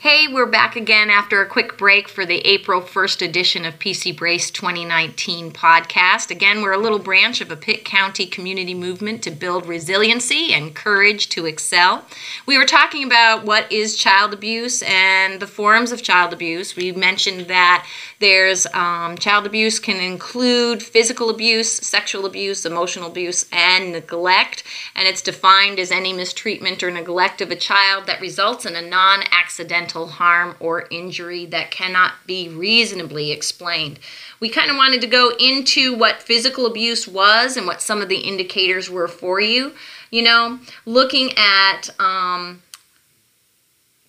Hey, we're back again after a quick break for the April 1st edition of PC Brace 2019 podcast. Again, we're a little branch of a Pitt County community movement to build resiliency and courage to excel. We were talking about what is child abuse and the forms of child abuse. We mentioned that there's um, child abuse can include physical abuse, sexual abuse, emotional abuse, and neglect, and it's defined as any mistreatment or neglect of a child that results in a non accidental harm or injury that cannot be reasonably explained. We kind of wanted to go into what physical abuse was and what some of the indicators were for you. You know, looking at um,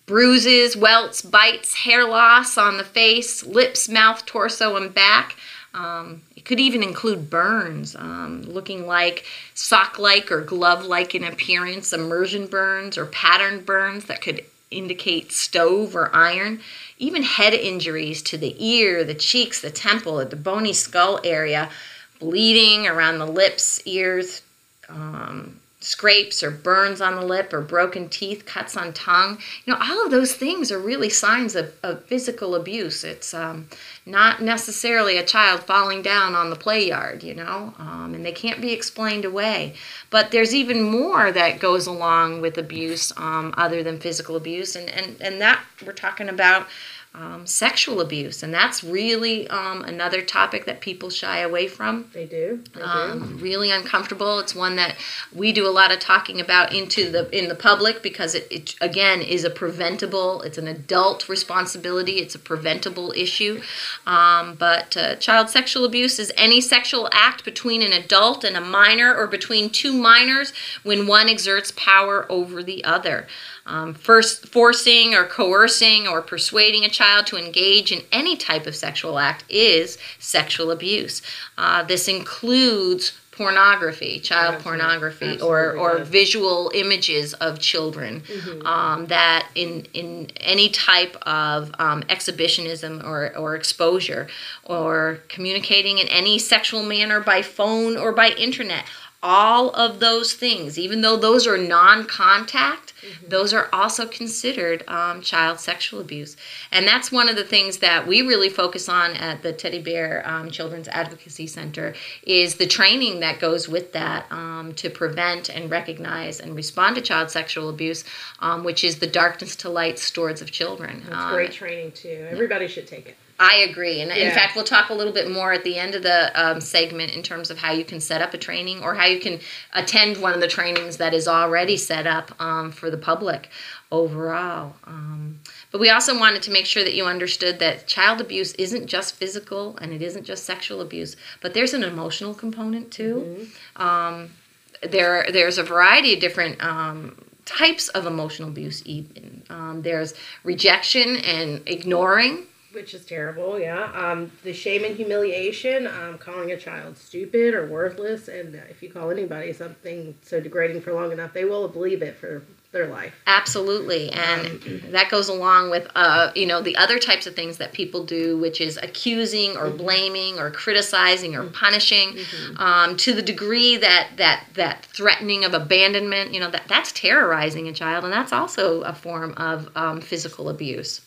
bruises, welts, bites, hair loss on the face, lips, mouth, torso, and back. Um, it could even include burns, um, looking like sock like or glove like in appearance, immersion burns or pattern burns that could indicate stove or iron, even head injuries to the ear, the cheeks, the temple, the bony skull area, bleeding around the lips, ears, um, scrapes or burns on the lip or broken teeth, cuts on tongue. You know, all of those things are really signs of, of physical abuse. It's um, not necessarily a child falling down on the play yard, you know, um, and they can't be explained away. But there's even more that goes along with abuse um, other than physical abuse, and, and, and that we're talking about um, sexual abuse, and that's really um, another topic that people shy away from. They do. They um, do. Really uncomfortable. It's one that we do a lot of talking about into the in the public because it, it again is a preventable. It's an adult responsibility. It's a preventable issue. Um, but uh, child sexual abuse is any sexual act between an adult and a minor, or between two minors, when one exerts power over the other. Um, first, forcing or coercing or persuading a child to engage in any type of sexual act is sexual abuse. Uh, this includes pornography, child Absolutely. pornography, Absolutely or or visual images of children. Mm-hmm. Um, that in in any type of um, exhibitionism or or exposure, or communicating in any sexual manner by phone or by internet all of those things, even though those are non contact, mm-hmm. those are also considered um, child sexual abuse. And that's one of the things that we really focus on at the Teddy Bear um, Children's Advocacy Center is the training that goes with that um, to prevent and recognize and respond to child sexual abuse, um, which is the darkness to light Stewards of Children. That's great um, training too. Everybody should take it. I agree. And yeah. in fact, we'll talk a little bit more at the end of the um, segment in terms of how you can set up a training or how you can attend one of the trainings that is already set up um, for the public overall. Um, but we also wanted to make sure that you understood that child abuse isn't just physical and it isn't just sexual abuse, but there's an emotional component too. Mm-hmm. Um, there, there's a variety of different um, types of emotional abuse, even. Um, there's rejection and ignoring which is terrible. Yeah. Um, the shame and humiliation, um, calling a child stupid or worthless, and if you call anybody something so degrading for long enough, they will believe it for their life. Absolutely, and um, that goes along with uh, you know the other types of things that people do, which is accusing or mm-hmm. blaming or criticizing or mm-hmm. punishing, mm-hmm. Um, to the degree that that that threatening of abandonment. You know that that's terrorizing a child, and that's also a form of um, physical abuse.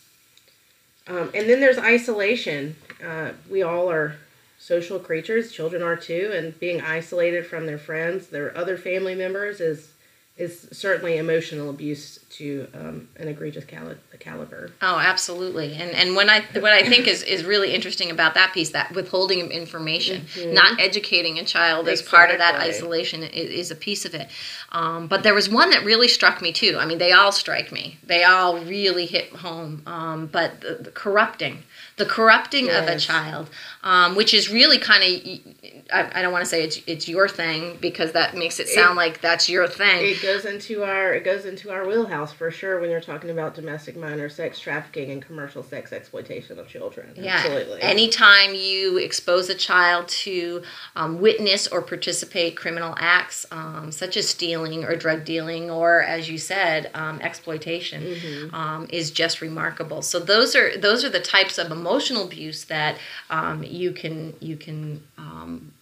Um, and then there's isolation. Uh, we all are social creatures. Children are too, and being isolated from their friends, their other family members, is is certainly emotional abuse to um, an egregious cali- caliber. Oh, absolutely. And and when I what I think is, is really interesting about that piece, that withholding of information, mm-hmm. not educating a child as part of that isolation is, is a piece of it. Um, but there was one that really struck me too. I mean, they all strike me. They all really hit home. Um, but the, the corrupting the corrupting yes. of a child, um, which is really kind of I, I, don't want to say it's it's your thing because that makes it sound it, like that's your thing. Goes into our it goes into our wheelhouse for sure when you're talking about domestic minor sex trafficking and commercial sex exploitation of children. Yeah, absolutely. Anytime you expose a child to um, witness or participate criminal acts um, such as stealing or drug dealing or, as you said, um, exploitation, mm-hmm. Um, is just remarkable. So those are those are the types of emotional abuse that um, you can you can um,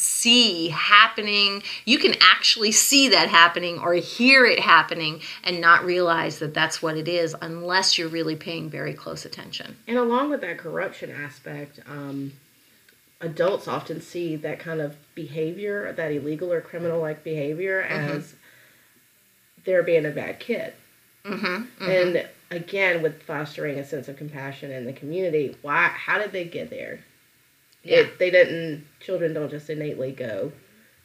see happening. You can actually see that happening or hear it happening and not realize that that's what it is unless you're really paying very close attention. And along with that corruption aspect, um, adults often see that kind of behavior, that illegal or criminal like behavior, Mm-hmm. as they're being a bad kid. Mm-hmm. And again, with fostering a sense of compassion in the community, why? How did they get there? Yeah. It, they didn't. Children don't just innately go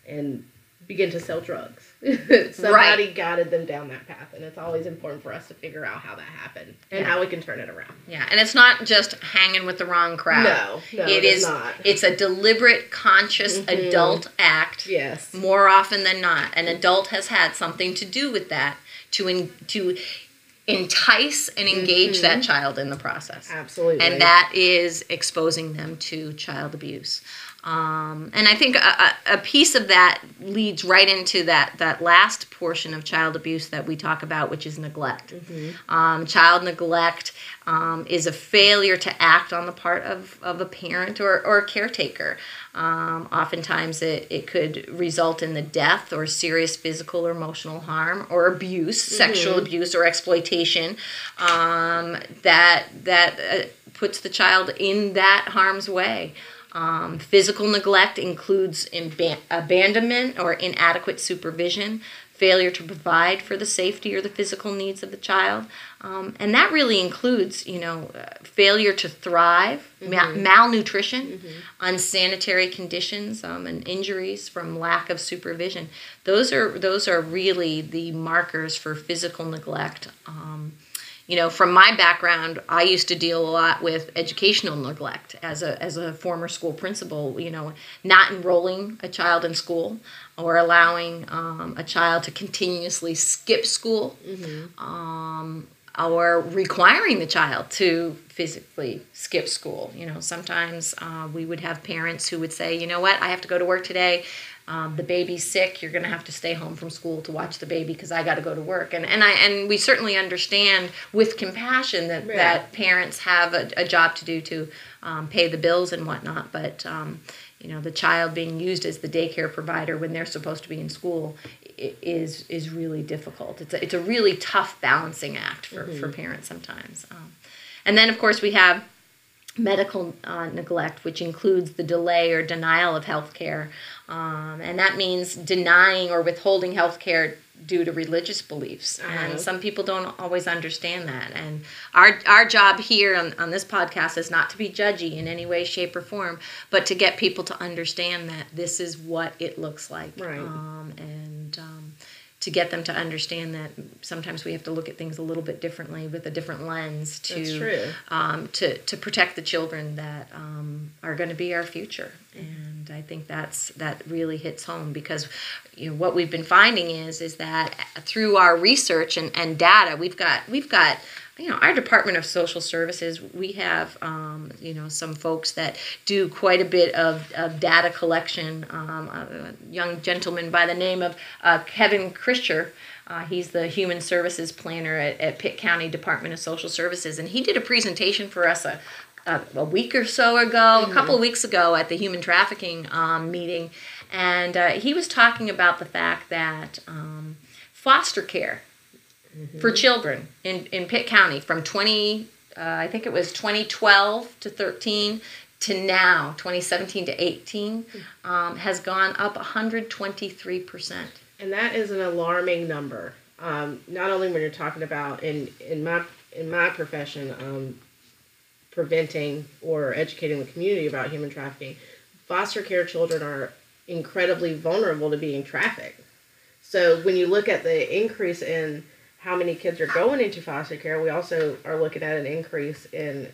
and begin to sell drugs. Somebody guided them down that path, and it's always important for us to figure out how that happened and Yeah. how we can turn it around. Yeah, and it's not just hanging with the wrong crowd. No, no, it is. not. It's a deliberate, conscious Mhm. adult act. Yes. More often than not, an adult has had something to do with that to in, to entice and engage that mm-hmm. child in the process. Absolutely. and that is exposing them to child abuse. Um, and I think a, a, piece of that leads right into that that last portion of child abuse that we talk about, which is neglect. Um, child neglect um, is a failure to act on the part of, of a parent or, or a caretaker. Um, oftentimes, it, it could result in the death or serious physical or emotional harm or abuse, sexual abuse or exploitation um, that that uh, puts the child in that harm's way. Um, physical neglect includes imba- abandonment or inadequate supervision, failure to provide for the safety or the physical needs of the child, um, and that really includes, you know, uh, failure to thrive, ma- malnutrition, unsanitary conditions, um, and injuries from lack of supervision. Those are those are really the markers for physical neglect. Um, you know, from my background, I used to deal a lot with educational neglect as a as a former school principal. You know, not enrolling a child in school or allowing um, a child to continuously skip school, um, or requiring the child to physically skip school. You know, sometimes uh, we would have parents who would say, you know what, I have to go to work today. Um, the baby's sick. You're going to have to stay home from school to watch the baby because I got to go to work. And and I and we certainly understand with compassion that Right. that parents have a, a job to do to um, pay the bills and whatnot. But um, you know, the child being used as the daycare provider when they're supposed to be in school is is really difficult. It's a, it's a really tough balancing act for, for parents sometimes. And then of course we have medical uh, neglect, which includes the delay or denial of health care. Um, and that means denying or withholding health care due to religious beliefs. Uh-huh. And some people don't always understand that. And our, our job here on, on this podcast is not to be judgy in any way, shape, or form, but to get people to understand that this is what it looks like. Right. Um, and to get them to understand that sometimes we have to look at things a little bit differently with a different lens to um, to to protect the children that um, are going to be our future. And I think that's that really hits home because you know what we've been finding is is that through our research and, and data we've got we've got you know our department of social services we have um, you know some folks that do quite a bit of, of data collection. Um, a young gentleman by the name of uh, kevin christian uh, he's the human services planner at, at pitt county department of social services and he did a presentation for us a, a, a week or so ago a couple of weeks ago at the human trafficking um, meeting and uh, he was talking about the fact that um, foster care for children in, in Pitt County from 20, uh, I think it was 2012 to 13 to now, 2017 to 18, um, has gone up 123%. and that is an alarming number. Um, not only when you're talking about in in my in my profession, um, preventing or educating the community about human trafficking, foster care children are incredibly vulnerable to being trafficked. So when you look at the increase in how many kids are going into foster care, we also are looking at an increase in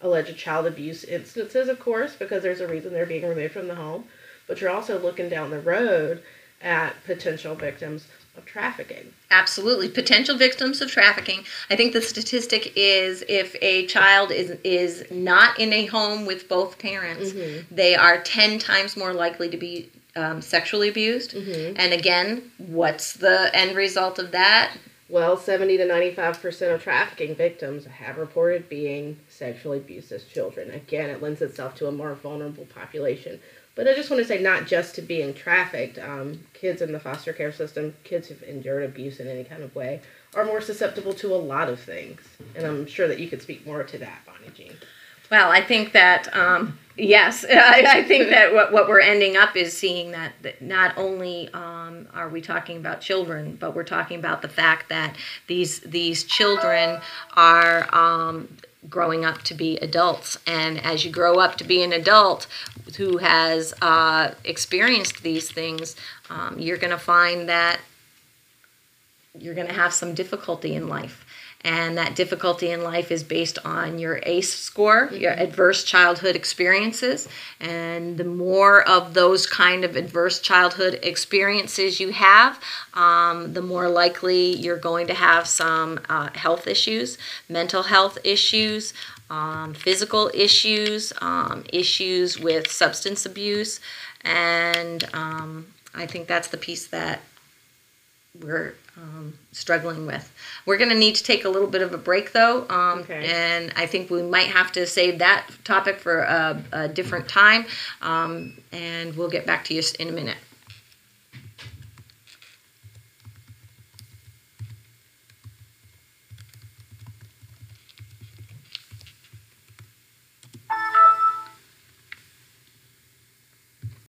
alleged child abuse instances, of course, because there's a reason they're being removed from the home. But you're also looking down the road at potential victims of trafficking. Absolutely, potential victims of trafficking. I think the statistic is if a child is is not in a home with both parents, they are ten times more likely to be um, sexually abused. And again, what's the end result of that? Well, 70 to 95% of trafficking victims have reported being sexually abused as children. Again, it lends itself to a more vulnerable population But I just want to say, not just to being trafficked, um, kids in the foster care system, kids who've endured abuse in any kind of way, are more susceptible to a lot of things. And I'm sure that you could speak more to that, Bonnie Jean. Well, I think that um, yes, I, I, think that what, what we're ending up is seeing that, that not only um, are we talking about children, but we're talking about the fact that these these children are um, growing up to be adults, and as you grow up to be an adult who has uh, experienced these things, um, you're going to find that you're going to have some difficulty in life and that difficulty in life is based on your ACE score, your adverse childhood experiences. And the more of those kind of adverse childhood experiences you have, um, the more likely you're going to have some uh, health issues, mental health issues. Um, physical issues, um, issues with substance abuse, and um, I think that's the piece that we're um, struggling with. We're going to need to take a little bit of a break though, um, okay. and I think we might have to save that topic for a, a different time, um, and we'll get back to you in a minute.